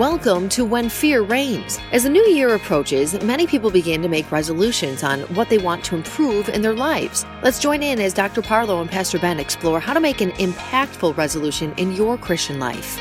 Welcome to When Fear Reigns. As the new year approaches, many people begin to make resolutions on what they want to improve in their lives. Let's join in as Dr. Parlow and Pastor Ben explore how to make an impactful resolution in your Christian life.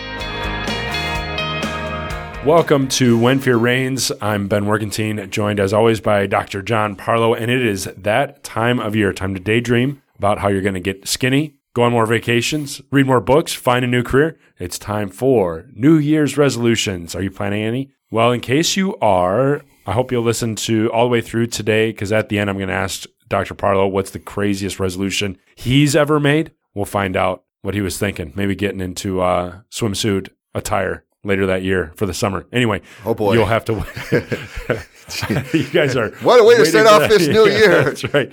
Welcome to When Fear Reigns. I'm Ben Workentine, joined as always by Dr. John Parlow, and it is that time of year, time to daydream about how you're going to get skinny, go on more vacations, read more books, find a new career. It's time for New Year's resolutions. Are you planning any? Well, in case you are, I hope you'll listen to all the way through today because at the end, I'm going to ask Dr. Parlow what's the craziest resolution he's ever made. We'll find out what he was thinking, maybe getting into uh, swimsuit attire later that year for the summer. Anyway, oh boy, you'll have to. you guys are what a way to start off this new yeah, year. That's right.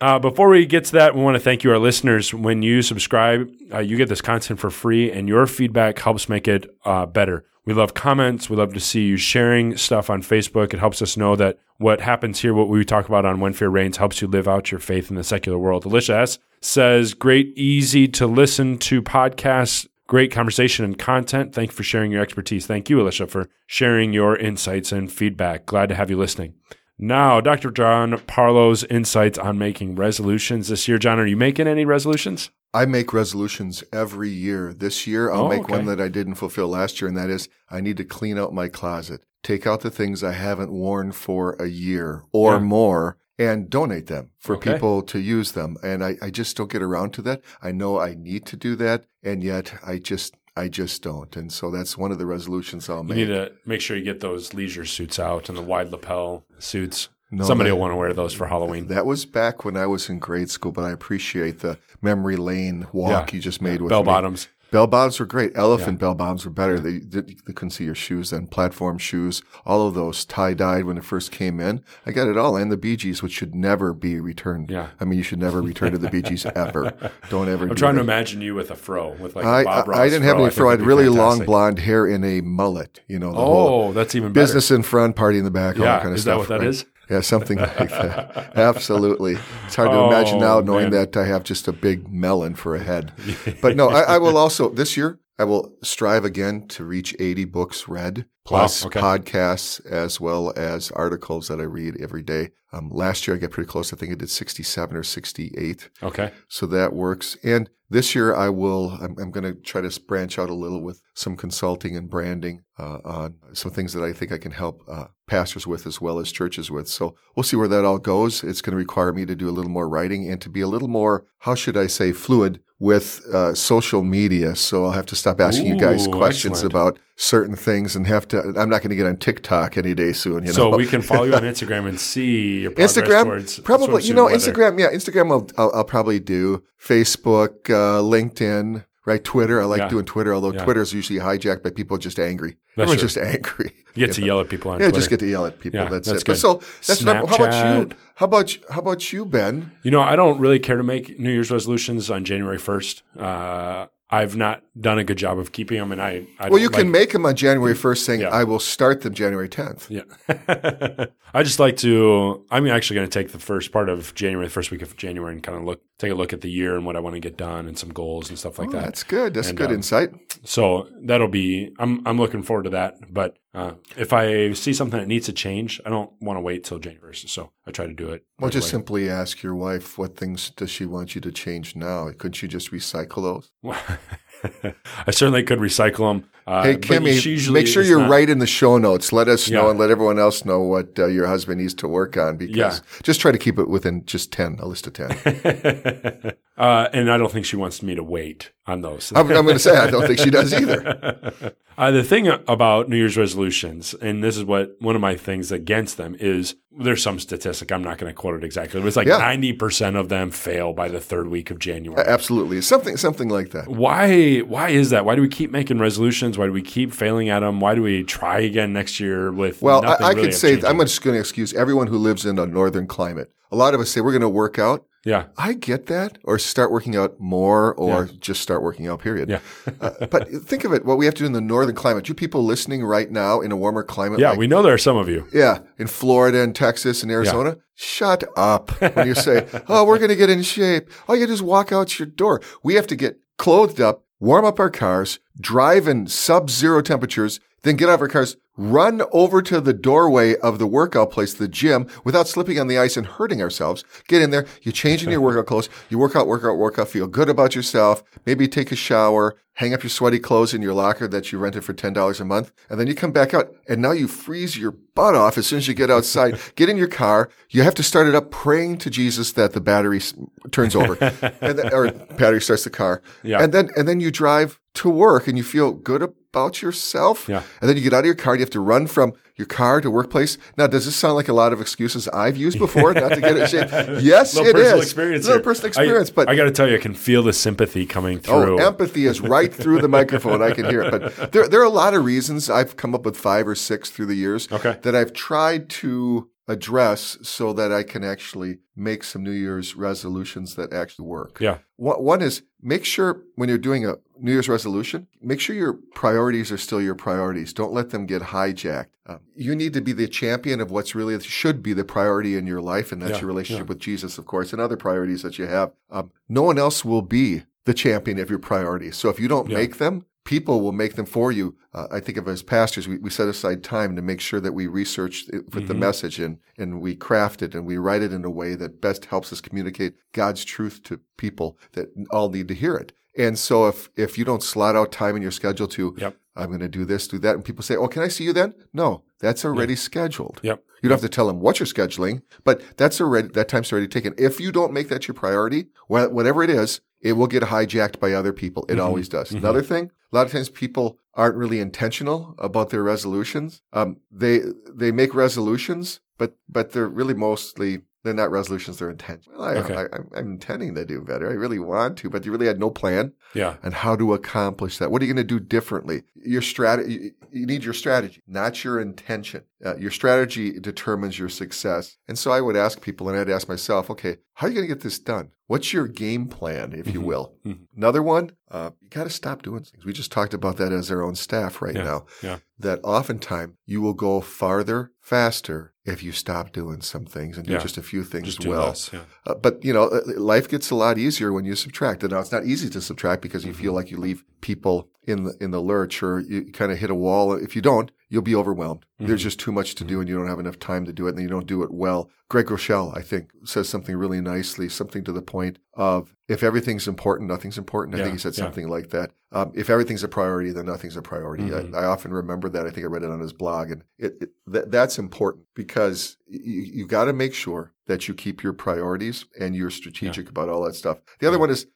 Uh, before we get to that, we want to thank you, our listeners. When you subscribe, uh, you get this content for free, and your feedback helps make it uh, better. We love comments. We love to see you sharing stuff on Facebook. It helps us know that what happens here, what we talk about on When Fear Reigns, helps you live out your faith in the secular world. Alicia S. says, great, easy to listen to podcasts Great conversation and content. Thank you for sharing your expertise. Thank you, Alicia, for sharing your insights and feedback. Glad to have you listening. Now, Dr. John Parlow's insights on making resolutions this year. John, are you making any resolutions? I make resolutions every year. This year, I'll Oh, make okay. one that I didn't fulfill last year, and that is I need to clean out my closet, take out the things I haven't worn for a year or Yeah. more, and donate them for Okay. people to use them. And I, I just don't get around to that. I know I need to do that, and yet I just I just don't. And so that's one of the resolutions I'll make. You need to make sure you get those leisure suits out and the wide lapel suits. No, Somebody that- will want to wear those for Halloween. That was back when I was in grade school, but I appreciate the memory lane walk Yeah. you just made with Bell me. bottoms. Bell bottoms were great. Elephant bell bottoms were better. They, they, they couldn't see your shoes then. Platform shoes, all of those tie dyed when it first came in. I got it all. And the Bee Gees, which should never be returned. Yeah. I mean, you should never return to the Bee Gees ever. Don't ever I'm do trying to imagine you with a fro, with like I, a Bob I, Ross I didn't have fro. any fro. I had really long blonde hair in a mullet. You know, the whole Oh, that's even better. business in front, party in the back, all Yeah, that kind of is that stuff. what that right? is? Yeah, something like that. Absolutely. It's hard to Oh, imagine now knowing man. that I have just a big melon for a head. But no, I, I will also, this year, I will strive again to reach 80 books read, plus okay. podcasts, as well as articles that I read every day. Um, last year, I got pretty close. I think I did 67 or 68. Okay. So that works. And this year, I will, I'm, I'm going to try to branch out a little with some consulting and branding uh, on some things that I think I can help uh, pastors with as well as churches with. So we'll see where that all goes. It's going to require me to do a little more writing and to be a little more, how should I say, fluid with uh, social media. So I'll have to stop asking you guys questions excellent. about certain things and have to, I'm not going to get on TikTok any day soon. You So know? we can follow you on Instagram and see your progress Instagram, towards probably. You know, weather. Instagram. Yeah, Instagram. I'll, I'll, I'll probably do Facebook, uh, LinkedIn, right? Twitter. I like Yeah. doing Twitter, although Yeah. Twitter is usually hijacked by people just angry. That's Everyone's true. just angry. You get to yell at people on Yeah, Twitter. just get to yell at people. Yeah, that's, that's it. But so that's not, how about you? How about you- how about you, Ben? You know, I don't really care to make New Year's resolutions on January 1st. Uh, I've not done a good job of keeping them, and I. I Well, you can make them on January first, saying Yeah. I will start them January tenth. Yeah. I just like to. I'm actually going to take the first part of January, the first week of January, and kind of look, take a look at the year and what I want to get done, and some goals and stuff like that. Oh, That's good. That's And, good um, insight. So that'll be. I'm I'm looking forward to that. But uh, if I see something that needs to change, I don't want to wait till January. So I try to do it. Well, right just away. simply ask your wife what things does she want you to change now. Couldn't you just recycle those? I certainly could recycle them. Uh, Hey, Kimmy, make sure you're not- right in the show notes. Let us know and let everyone else know what uh, your husband needs to work on because Yeah. just try to keep it within just 10, a list of 10. uh, and I don't think she wants me to wait on those. I'm, I'm going to say, I don't think she does either. Uh, the thing about New Year's resolutions, and this is what one of my things against them is there's some statistic. I'm not going to quote it exactly, but it's like Yeah. 90% of them fail by the third week of January. Absolutely. Something, something like that. Why? Why is that? Why do we keep making resolutions? Why do we keep failing at them? Why do we try again next year with Well, I, I really could say? I'm just going to excuse everyone who lives in a northern climate. A lot of us say we're going to work out. yeah, I get that, or start working out more, or just start working out. Period. Yeah. uh, but think of it: what we have to do in the northern climate. You people listening right now in a warmer climate, yeah. like, we know there are some of you. yeah, in Florida and Texas and Arizona. Shut up when you say, "Oh, we're going to get in shape." All you do is walk out your door. We have to get clothed up warm up our cars, drive in sub-zero temperatures, then get out of our cars, run over to the doorway of the workout place, the gym, without slipping on the ice and hurting ourselves. Get in there, you change into your workout clothes, you work out, work out, work out, feel good about yourself, maybe take a shower, hang up your sweaty clothes in your locker that you rented for $10 a month, and then you come back out, and now you freeze your butt off as soon as you get outside. get in your car, you have to start it up praying to Jesus that the battery turns over, and then, or battery starts the car. Yeah. And then, and then you drive to work and you feel good about yourself. Yeah. And then you get out of your car and you have to run from your car to workplace. Now, does this sound like a lot of excuses I've used before not to get in shape? Yes, it is. it personal experience. Little here. personal I- experience. but I got to tell you, I can feel the sympathy coming through. Oh, through. empathy is right through the microphone. I can hear it. But there, there are a lot of reasons. I've come up with five or six through the years Okay. that I've tried to address so that I can actually make some New Year's resolutions that actually work. Yeah. One one is make sure when you're doing a New Year's resolution, make sure your priorities are still your priorities. Don't let them get hijacked. Um, you need to be the champion of what's really should be the priority in your life, and that's Yeah, your relationship yeah. with Jesus, of course, and other priorities that you have. Um, no one else will be the champion of your priorities. So if you don't Yeah. make them, people will make them for you. Uh, I think of as pastors, we, we set aside time to make sure that we research it with the Mhm. message and, and we craft it and we write it in a way that best helps us communicate God's truth to people that all need to hear it. And so if, if you don't slot out time in your schedule to, Yep. I'm going to do this, do that, and people say, oh, can I see you then? No, that's already scheduled. Yep. You don't have to tell them what you're scheduling, but that's already, that time's already taken. If you don't make that your priority, whatever it is, it will get hijacked by other people. It Mhm. always does. Mhm. Another thing, a lot of times people aren't really intentional about their resolutions. Um, they, they make resolutions, but, but they're really mostly, they're not resolutions, they're intentions. Well, I, Okay. I, I'm, I'm intending to do better. I really want to, but you really had no plan yeah. and how to accomplish that. What are you going to do differently? Your strategy, you need your strategy, not your intention. Uh, your strategy determines your success. And so I would ask people, and I'd ask myself, okay, how are you going to get this done? What's your game plan, if you Mhm. will? Mhm. Another one, uh, you got to stop doing things. We just talked about that as our own staff right Yeah, now. yeah. That oftentimes you will go farther, faster if you stop doing some things and do Yeah. just a few things Just well. less. Yeah. Uh, but you know, uh, life gets a lot easier when you subtract. And now it's not easy to subtract because you Mm-hmm. feel like you leave people in the in the lurch, or you kind of hit a wall. If you don't, you'll be overwhelmed. There's Mhm. just too much to do, and you don't have enough time to do it, and you don't do it well. Craig Groeschel, I think, says something really nicely, something to the point of if everything's important, nothing's important. I Yeah, think he said yeah. something like that. Um, if everything's a priority, then nothing's a priority. Mhm. I, I often remember that. I think I read it on his blog, and it, it th- that's important because you, you got to make sure that you keep your priorities and you're strategic about all that stuff. The other Yeah. one is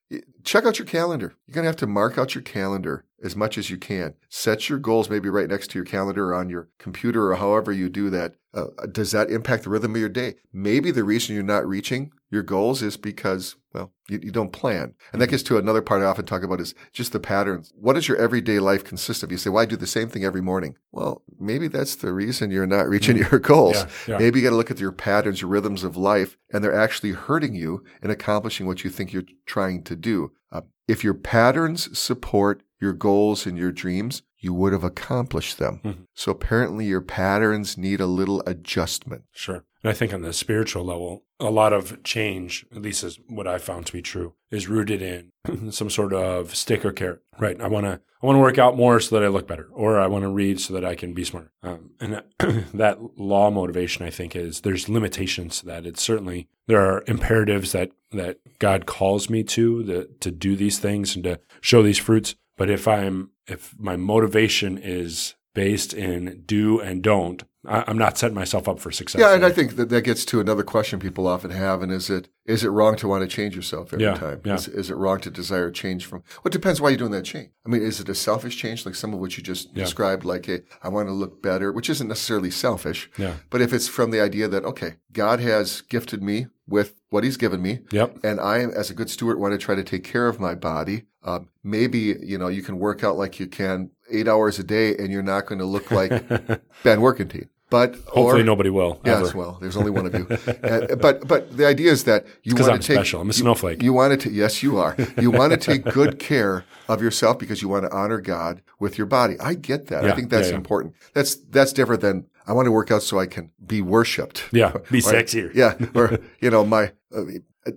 check out your calendar. You're going to have to mark out your calendar as much as you can. Set your goals maybe right next to your calendar or on your computer or however you do that. Uh, does that impact the rhythm of your day? Maybe the reason you're not reaching your goals is because, well, you, you don't plan. And that gets to another part I often talk about is just the patterns. What does your everyday life consist of? You say, well, I do the same thing every morning. Well, maybe that's the reason you're not reaching your goals. Yeah, yeah. Maybe you got to look at your patterns, your rhythms of life, and they're actually hurting you in accomplishing what you think you're trying to do. Uh, if your patterns support your goals and your dreams, you would have accomplished them. Mhm. So apparently your patterns need a little adjustment. Sure. And I think on the spiritual level, a lot of change, at least is what I found to be true, is rooted in some sort of stick or carrot. Right. I want to I want to work out more so that I look better, or I want to read so that I can be smarter. Um, and that, that law motivation, I think, is there's limitations to that. It's certainly there are imperatives that that God calls me to the, to do these things and to show these fruits. But if I'm if my motivation is based in do and don't, I, I'm not setting myself up for success. Yeah, and I think that that gets to another question people often have, and is it is it wrong to want to change yourself every Yeah, time? yeah. Is, is it wrong to desire change from? Well, it depends why you're doing that change. I mean, is it a selfish change, like some of what you just Yeah. described, like a, I want to look better, which isn't necessarily selfish, yeah. but if it's from the idea that okay, God has gifted me with what He's given me, Yep. and I, as a good steward, want to try to take care of my body. Um, maybe you know you can work out like you can eight hours a day, and you're not going to look like Ben Workentine. But Hopefully or, nobody will. Yes, ever. well, there's only one of you. Uh, but but the idea is that you want I'm to take special. I'm a you- snowflake. You want to yes, you are. You want to take good care of yourself because you want to honor God with your body. I get that. I think that's yeah, yeah. important. That's that's different than I want to work out so I can be worshipped. Yeah, be Right? sexier. Yeah, or you know, my uh,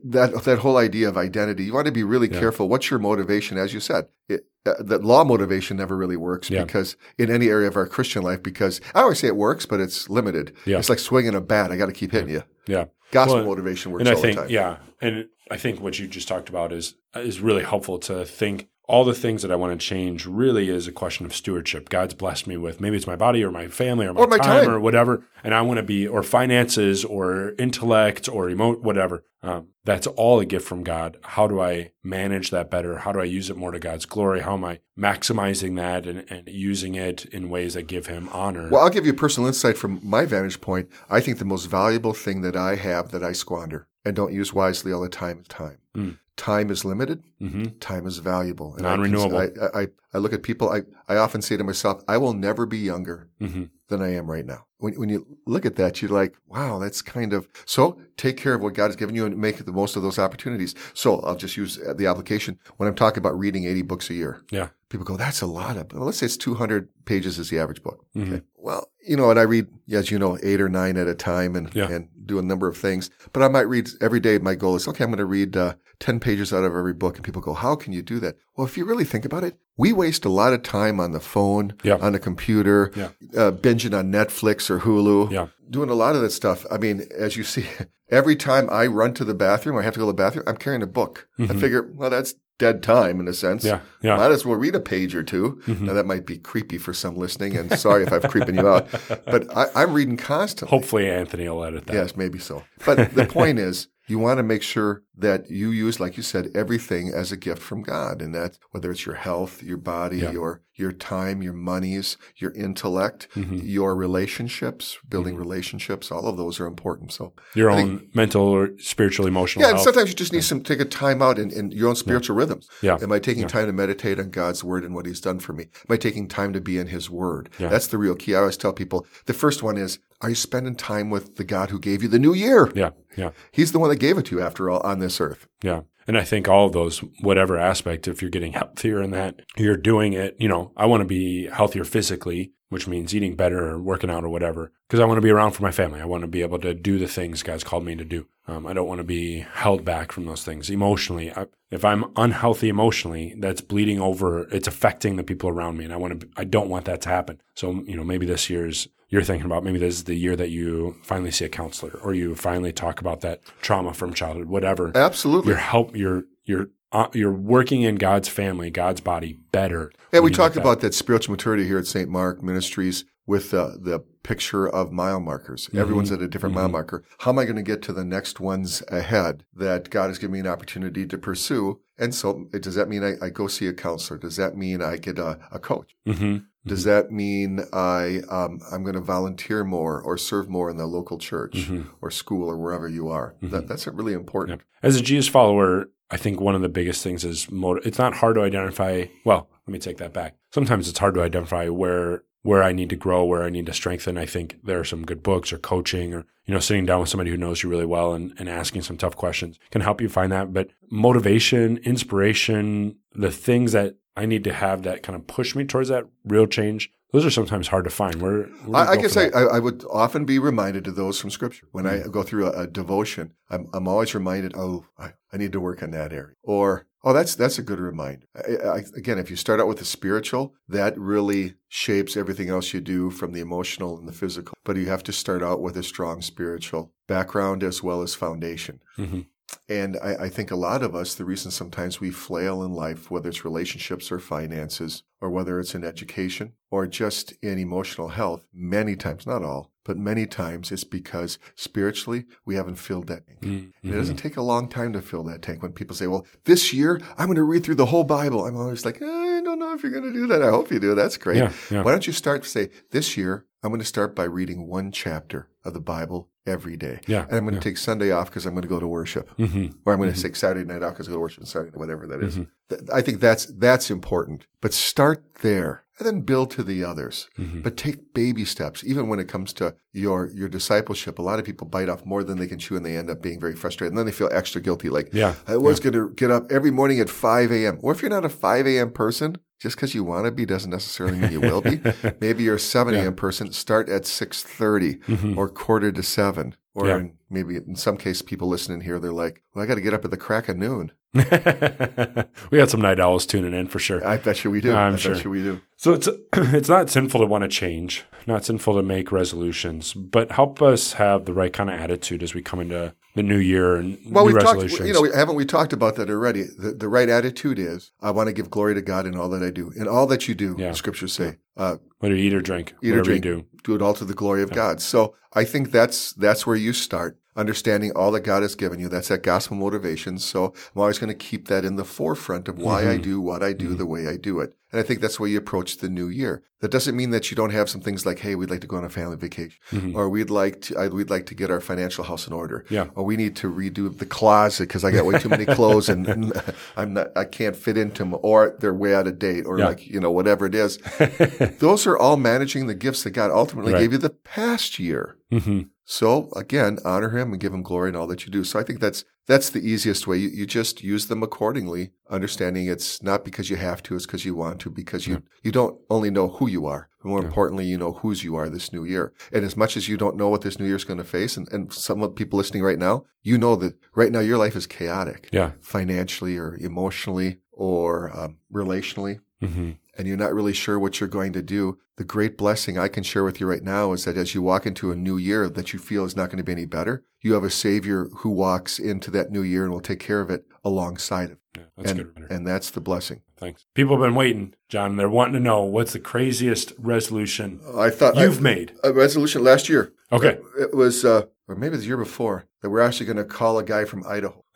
that that whole idea of identity. You want to be really Yeah. careful. What's your motivation? As you said, it, uh, that law motivation never really works Yeah. because in any area of our Christian life, because I always say it works, but it's limited. Yeah. It's like swinging a bat. I got to keep hitting you. Yeah. Gospel Well, motivation works and I all think, the time. yeah, and I think what you just talked about is is really helpful to think all the things that I want to change really is a question of stewardship. God's blessed me with maybe it's my body or my family or my, Or my time, time. or whatever, and I want to be or finances or intellect or emote whatever. Um, that's all a gift from God. How do I manage that better? How do I use it more to God's glory? How am I maximizing that and, and using it in ways that give Him honor? Well, I'll give you a personal insight from my vantage point. I think the most valuable thing that I have that I squander and don't use wisely all the time time. Mm. Time is limited. hmm Time is valuable. And I Non-renewable. I, I, I look at people, I, I often say to myself, I will never be younger hmm than I am right now. When, when you look at that, you're like, wow, that's kind of, so take care of what God has given you and make the most of those opportunities. So I'll just use the application when I'm talking about reading 80 books a year. Yeah. People go, that's a lot of, let's say it's 200 pages is the average book. Mhm. Okay. Well, you know, and I read, as you know, eight or nine at a time and, Yeah. and do a number of things, but I might read every day. My goal is, okay, I'm going to read uh, 10 pages out of every book. And people go, how can you do that? Well, if you really think about it, we waste a lot of time on the phone, Yeah. on the computer, Yeah. uh, binging on Netflix or Hulu, Yeah. doing a lot of that stuff. I mean, as you see, every time I run to the bathroom, I have to go to the bathroom, I'm carrying a book. I Mhm. figure, well, that's dead time in a sense. Yeah. Yeah. Might as well read a page or 2 Mhm. Now that might be creepy for some listening, and sorry if I've creeping you out, but I, I'm reading constantly. Hopefully, Anthony will edit that. Yes, maybe so. But the point is, you want to make sure that you use, like you said, everything as a gift from God, and that whether it's your health, your body, Yeah. your your time, your monies, your intellect, Mhm. your relationships, building Mm-hmm. relationships, all of those are important. So Your I own mental or spiritual, emotional yeah, and sometimes you just need some take a time out in, in your own spiritual rhythms. Yeah. Am I taking Yeah. time to meditate on God's word and what He's done for me? Am I taking time to be in His word? Yeah. That's the real key. I always tell people the first one is are you spending time with the God who gave you the new year? yeah. Yeah. He's the one that gave it to you after all on this earth. Yeah. And I think all of those, whatever aspect, if you're getting healthier in that, you're doing it, you know, I want to be healthier physically, which means eating better or working out or whatever, because I want to be around for my family. I want to be able to do the things God's called me to do. Um, I don't want to be held back from those things emotionally. I, if I'm unhealthy emotionally, that's bleeding over. It's affecting the people around me, and I want to. I don't want that to happen. So you know, maybe this year's you're thinking about maybe this is the year that you finally see a counselor, or you finally talk about that trauma from childhood, whatever Absolutely. you're help you're you're uh, you're working in God's family, God's body better. Yeah, we talked talk about that spiritual maturity here at St. Mark Ministries with uh, the picture of mile markers. Mm-hmm. Everyone's at a different mile marker. How am I going to get to the next ones ahead that God has given me an opportunity to pursue? And so, does that mean I, I go see a counselor? Does that mean I get a, a coach? hmm Does that mean I um, I'm going to volunteer more or serve more in the local church Mhm. or school or wherever you are? That, that's really important. As a Jesus follower, I think one of the biggest things is motiv- it's not hard to identify. Well, let me take that back. Sometimes it's hard to identify where where I need to grow, where I need to strengthen. I think there are some good books or coaching or you know sitting down with somebody who knows you really well and, and asking some tough questions can help you find that. But motivation, inspiration, the things that I need to have that kind of push me towards that real change. Those are sometimes hard to find. Where, where do you I, I guess I. I would often be reminded of those from Scripture when Mm. I go through a, a devotion. I'm I'm always reminded, oh, I, I need to work on that area, or oh, that's that's a good reminder. I, I, again, if you start out with the spiritual, that really shapes everything else you do from the emotional and the physical. But you have to start out with a strong spiritual background as well as foundation. Mhm. And I, I think a lot of us, the reason sometimes we flail in life, whether it's relationships or finances, or whether it's in education or just in emotional health, many times, not all, but many times it's because spiritually we haven't filled that tank. Mm, And It doesn't take a long time to fill that tank. When people say, well, this year I'm going to read through the whole Bible, I'm always like, I don't know if you're going to do that. I hope you do. That's great. Yeah, yeah. Why don't you start, to say, this year I'm going to start by reading one chapter of the Bible every day. Yeah, And I'm going to yeah. take Sunday off because I'm going to go to worship Mhm. or I'm going to take Saturday night off because I go to worship on Saturday, whatever that is. Mhm. Th- I think that's that's important. But start there, and then build to the others. Mhm. But take baby steps. Even when it comes to your your discipleship, a lot of people bite off more than they can chew, and they end up being very frustrated. And then they feel extra guilty, like Yeah. I was going to get up every morning at 5 a.m. Or if you're not a 5 a.m. person, just because you want to be doesn't necessarily mean you will be. Maybe you're a 7 Yeah. a.m. person. Start at 6:30 Mhm. or quarter to seven. Or Yeah. in, maybe in some case, people listening here, they're like, "Well, I got to get up at the crack of noon." we got some night owls tuning in for sure. I bet you we do. I'm I sure. bet you we do. So it's it's not sinful to want to change, not sinful to make resolutions, but help us have the right kind of attitude as we come into the new year and Well, new we've talked, you know, haven't we talked about that already? The, the right attitude is, I want to give glory to God in all that I do. In all that you do, Yeah. the scriptures say, uh, Whether you eat or drink, eat or drink, you do. do it all to the glory of God. So I think that's that's where you start understanding all that God has given you. That's that gospel motivation. So I'm always going to keep that in the forefront of why Mm-hmm. I do what I do the way I do it. And I think that's the way you approach the new year. That doesn't mean that you don't have some things like, hey, we'd like to go on a family vacation, Mhm. or we'd like to I, we'd like to get our financial house in order, Yeah. or we need to redo the closet because I got way too many clothes and, I'm not I can't fit into them, or they're way out of date, or Yeah. like you know whatever it is. Those are all managing the gifts that God ultimately Right. gave you the past year. hmm So again, honor him and give him glory in all that you do. So I think that's that's the easiest way. You, you just use them accordingly, understanding it's not because you have to, it's because you want to, because you, you don't only know who you are, but more importantly, you know whose you are this new year. And as much as you don't know what this new year is going to face, and, and some of the people listening right now, you know that right now your life is chaotic, Yeah. financially or emotionally or um, relationally hmm and you're not really sure what you're going to do, the great blessing I can share with you right now is that as you walk into a new year that you feel is not going to be any better, you have a Savior who walks into that new year and will take care of it alongside of. Yeah, that's and, good. And that's the blessing. Thanks. People have been waiting, John. They're wanting to know what's the craziest resolution I thought you've I, made. a resolution last year. Okay. It was, uh, or maybe the year before, that we're actually going to call a guy from Idaho.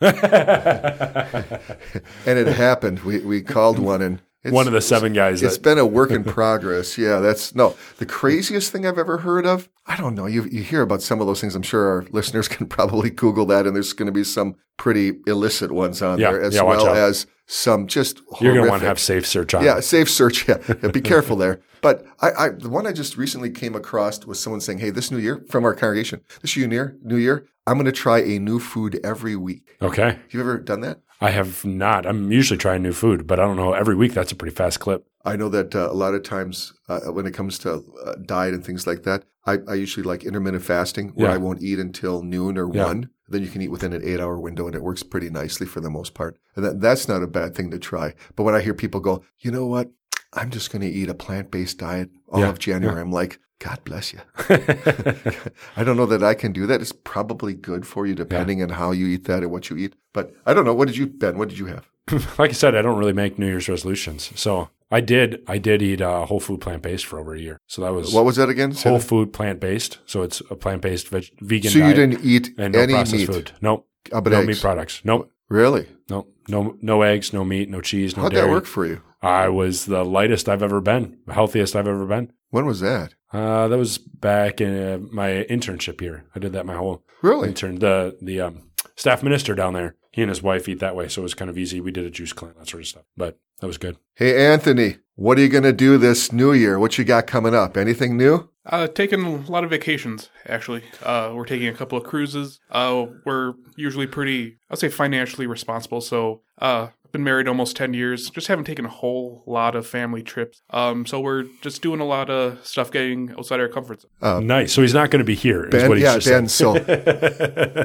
And it happened. We, we called one and it's, One of the seven guys It's that been a work in progress. Yeah, that's no the craziest thing I've ever heard of. I don't know. You you hear about some of those things. I'm sure our listeners can probably Google that, and there's going to be some pretty illicit ones on Yeah, there, as yeah, well out. as some just you're going to want to have safe search on. yeah, safe search. Yeah, Yeah, be careful there. But I, I, the one I just recently came across was someone saying, "Hey, this new year from our congregation, this new year, new year, I'm going to try a new food every week." Okay. You ever done that? I have not. I'm usually trying new food, but I don't know. Every week, that's a pretty fast clip. I know that uh, a lot of times uh, when it comes to uh, diet and things like that, I, I usually like intermittent fasting where Yeah. I won't eat until noon or Yeah. one. Then you can eat within an eight hour window and it works pretty nicely for the most part. And that, that's not a bad thing to try. But when I hear people go, you know what? I'm just going to eat a plant based diet all Yeah. of January. I'm like, God bless you. I don't know that I can do that. It's probably good for you depending on how you eat that and what you eat. But I don't know. What did you, Ben? What did you have? like I said, I don't really make New Year's resolutions. So I did. I did eat uh, whole food plant based for over a year. So that was What was that again? Whole food plant based. So it's a plant based veg- vegan So you didn't eat and no any processed meat? food. Nope. Uh, no eggs. meat products. Nope. Really? Nope. No no eggs. No meat. No cheese. No How'd dairy. that work for you? I was the lightest I've ever been. The healthiest I've ever been. When was that? Uh, that was back in uh, my internship year. I did that my whole Really? intern. The the um, staff minister down there, he and his wife eat that way, so it was kind of easy. We did a juice cleanse, that sort of stuff, but that was good. Hey, Anthony, what are you going to do this new year? What you got coming up? Anything new? Uh, taking a lot of vacations, actually. Uh, we're taking a couple of cruises. Uh, we're usually pretty, I'll say financially responsible. So, uh, I've been married almost 10 years. Just haven't taken a whole lot of family trips. Um, so we're just doing a lot of stuff getting outside our comfort zone. nice. So he's not going to be here. Uh, Ben, what yeah, just Ben. So,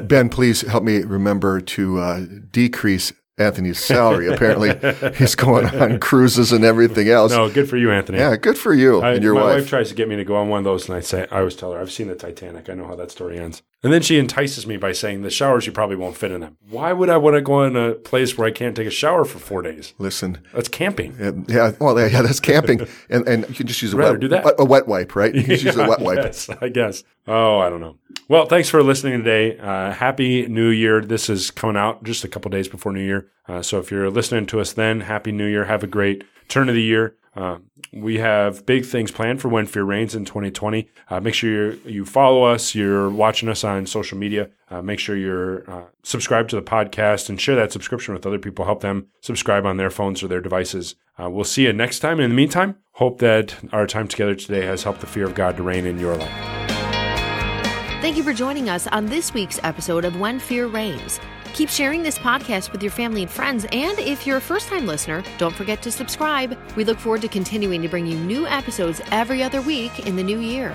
Ben, please help me remember to uh, decrease Anthony's salary. Apparently, he's going on cruises and everything else. no, good for you, Anthony. Yeah, good for you I, and your my wife. wife. tries to get me to go on one of those, and I say, I always tell her, I've seen the Titanic. I know how that story ends. And then she entices me by saying, the showers you probably won't fit in them. Why would I want to go in a place where I can't take a shower for four days? Listen, That's camping. yeah, yeah, well, yeah, yeah, that's camping, and and you can just use a Rather wet, do that. a, a wet wipe, right? You can just use a wet wipe. Yes, I guess. Oh, I don't know. Well, thanks for listening today. Uh, happy New Year. This is coming out just a couple days before New Year. Uh, so if you're listening to us then, Happy New Year. Have a great turn of the year. Uh, we have big things planned for When Fear Reigns in 2020. Uh, make sure you follow us. You're watching us on social media. Uh, make sure you're uh, subscribed to the podcast and share that subscription with other people. Help them subscribe on their phones or their devices. Uh, we'll see you next time. In the meantime, hope that our time together today has helped the fear of God to reign in your life. Thank you for joining us on this week's episode of When Fear Reigns. Keep sharing this podcast with your family and friends. And if you're a first time listener, don't forget to subscribe. We look forward to continuing to bring you new episodes every other week in the new year.